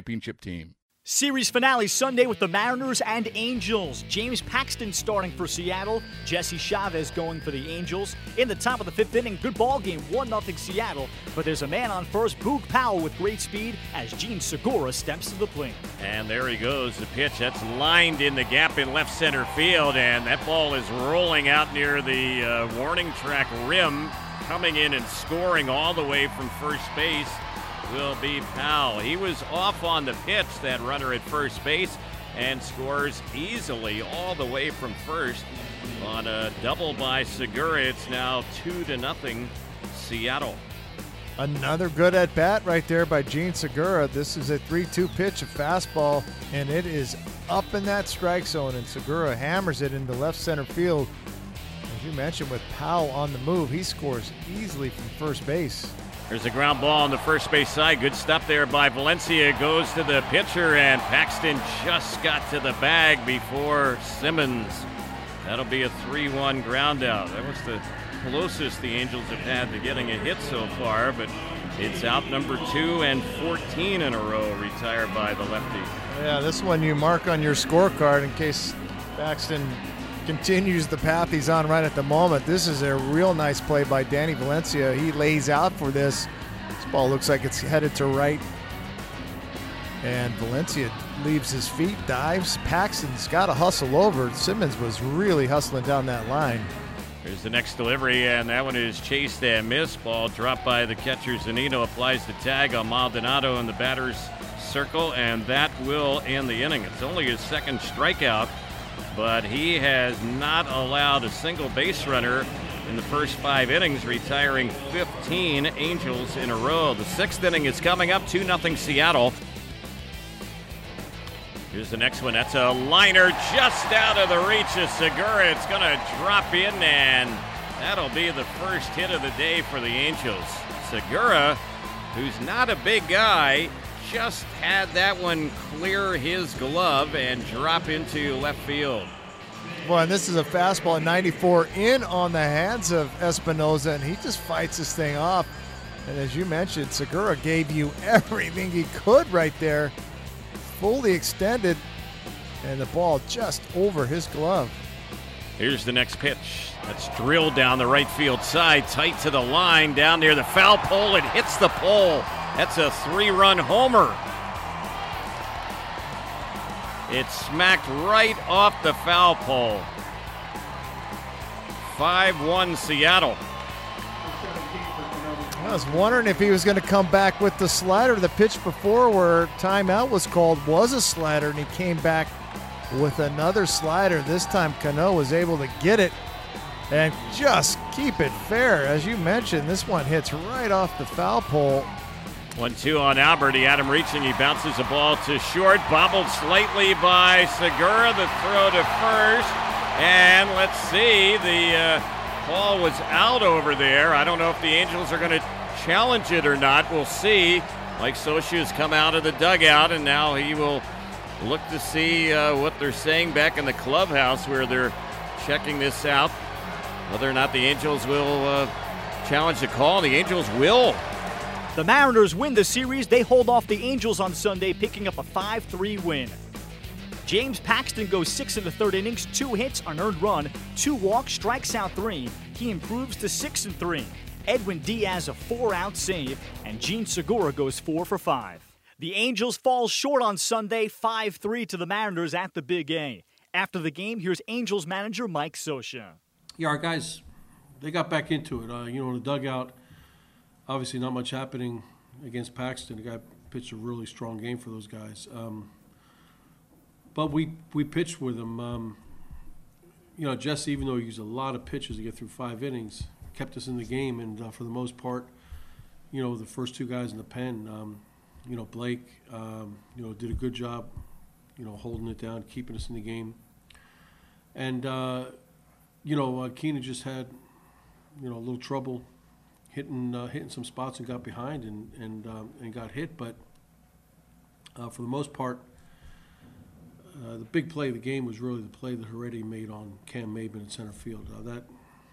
championship team. Series finale Sunday with the Mariners and Angels. James Paxton starting for Seattle. Jesse Chavez going for the Angels. In the top of the fifth inning, good ball game, 1 0 Seattle. But there's a man on first, Boog Powell with great speed as Jean Segura steps to the plate. And there he goes. The pitch that's lined in the gap in left center field. And that ball is rolling out near the uh, warning track rim coming in and scoring all the way from first base will be Powell. He was off on the pitch, that runner at first base, and scores easily all the way from first on a double by Segura. It's now two to nothing, Seattle. Another good at bat right there by Jean Segura. This is a 3 2 pitch, a fastball, and it is up in that strike zone. And Segura hammers it into left center field as you mentioned, with Powell on the move, he scores easily from first base. There's a ground ball on the first base side. Good stop there by Valencia. Goes to the pitcher, and Paxton just got to the bag before Simmons. That'll be a 3 1 ground out. That was the closest the Angels have had to getting a hit so far, but it's out number two and 14 in a row retired by the lefty. Yeah, this one you mark on your scorecard in case Paxton continues the path he's on right at the moment. This is a real nice play by Danny Valencia. He lays out for this. This ball looks like it's headed to right. And Valencia leaves his feet, dives. Paxton's got to hustle over. Simmons was really hustling down that line. Here's the next delivery, and that one is chased and missed. Ball dropped by the catcher. Zunino applies the tag on Maldonado in the batter's circle, and that will end the inning. It's only his second strikeout but he has not allowed a single base runner in the first five innings, retiring 15 Angels in a row. The sixth inning is coming up 2 0 Seattle. Here's the next one. That's a liner just out of the reach of Segura. It's going to drop in, and that'll be the first hit of the day for the Angels. Segura, who's not a big guy, just had that one clear his glove and drop into left field. Well, and this is a fastball at 94 in on the hands of Espinosa, and he just fights this thing off. And as you mentioned, Segura gave you everything he could right there, fully extended, and the ball just over his glove. Here's the next pitch. That's drilled down the right field side, tight to the line, down near the foul pole. It hits the pole. That's a three run homer. It smacked right off the foul pole. 5 1 Seattle. I was wondering if he was going to come back with the slider. The pitch before where timeout was called was a slider, and he came back with another slider. This time, Cano was able to get it and just keep it fair. As you mentioned, this one hits right off the foul pole. One two on Albert. Alberti. Adam reaching. He bounces the ball to short. Bobbled slightly by Segura. The throw to first. And let's see. The uh, ball was out over there. I don't know if the Angels are going to challenge it or not. We'll see. Mike Scioscia has come out of the dugout, and now he will look to see uh, what they're saying back in the clubhouse where they're checking this out. Whether or not the Angels will uh, challenge the call. The Angels will the Mariners win the series. They hold off the Angels on Sunday, picking up a 5 3 win. James Paxton goes six in the third innings, two hits, an earned run, two walks, strikes out three. He improves to six and three. Edwin Diaz a four out save, and Jean Segura goes four for five. The Angels fall short on Sunday 5 3 to the Mariners at the Big A. After the game, here's Angels manager Mike Scioscia. Yeah, our guys, they got back into it. Uh, you know, in the dugout, obviously not much happening against Paxton. The guy pitched a really strong game for those guys. Um, but we, we pitched with him. Um, you know, Jesse, even though he used a lot of pitches to get through five innings, kept us in the game. And uh, for the most part, you know, the first two guys in the pen, um, you know, Blake, um, you know, did a good job, you know, holding it down, keeping us in the game. And, uh, you know, uh, Keynan just had, you know, a little trouble hitting uh, hitting some spots and got behind and and um, and got hit. But uh, for the most part, uh, the big play of the game was really the play that Heredia made on Cam Maybin in center field. Uh, that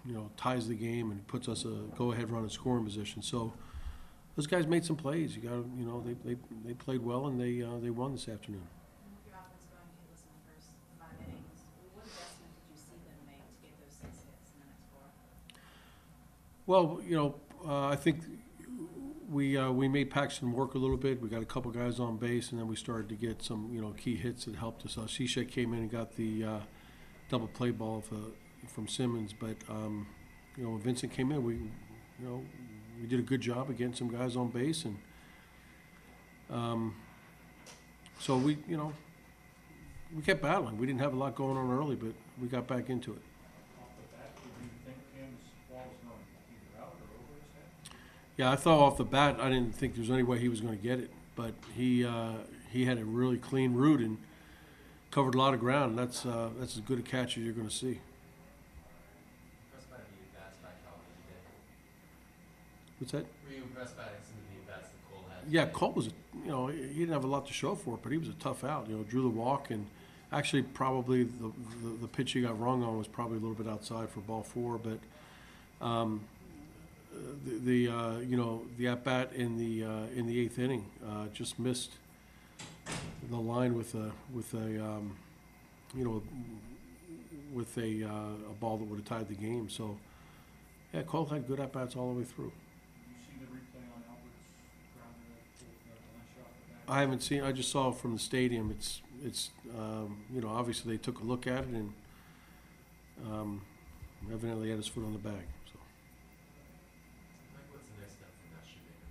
you know ties the game and puts us a go-ahead run in scoring position. So those guys made some plays. You got you know they, they, they played well and they uh, they won this afternoon. Your offense going hitless in the first five innings. What adjustment did you see them make to get those six hits in the next four? Well, you know, uh, I think we uh, we made Paxton work a little bit. We got a couple guys on base, and then we started to get some you know key hits that helped us. Uh, Cishek came in and got the uh, double play ball for, from Simmons, but um, you know when Vincent came in, we you know we did a good job of getting some guys on base, and um, so we you know we kept battling. We didn't have a lot going on early, but we got back into it. Yeah, I thought off the bat, I didn't think there was any way he was going to get it, but he uh, he had a really clean route and covered a lot of ground. And that's uh, that's as good a catch as you're going to see. impressed by the at-bats by Calhoun today? What's that? Were you impressed by some of the that Cole had? Yeah? Cole was, a- you know, he didn't have a lot to show for it, but he was a tough out. You know, drew the walk and actually probably the the, the pitch he got wrong on was probably a little bit outside for ball four, but. Um, the, the uh, you know the at bat in the uh, in the eighth inning uh, just missed the line with a with a um, you know with a, uh, a ball that would have tied the game. So yeah, Cole had good at bats all the way through. I haven't seen. I just saw from the stadium. It's it's um, you know obviously they took a look at it and um, evidently had his foot on the bag. So. Mike, what's the next step for Matt Shoemaker?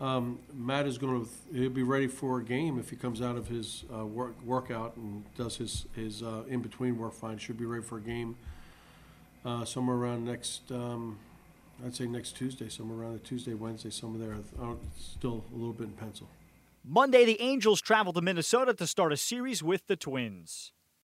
Um, Matt is going to, he'll be ready for a game if he comes out of his uh, work, workout and does his, his uh, in-between work fine. Should be ready for a game uh, somewhere around next, um, I'd say next Tuesday, somewhere around the Tuesday, Wednesday, somewhere there. Still a little bit in pencil. Monday, the Angels travel to Minnesota to start a series with the Twins.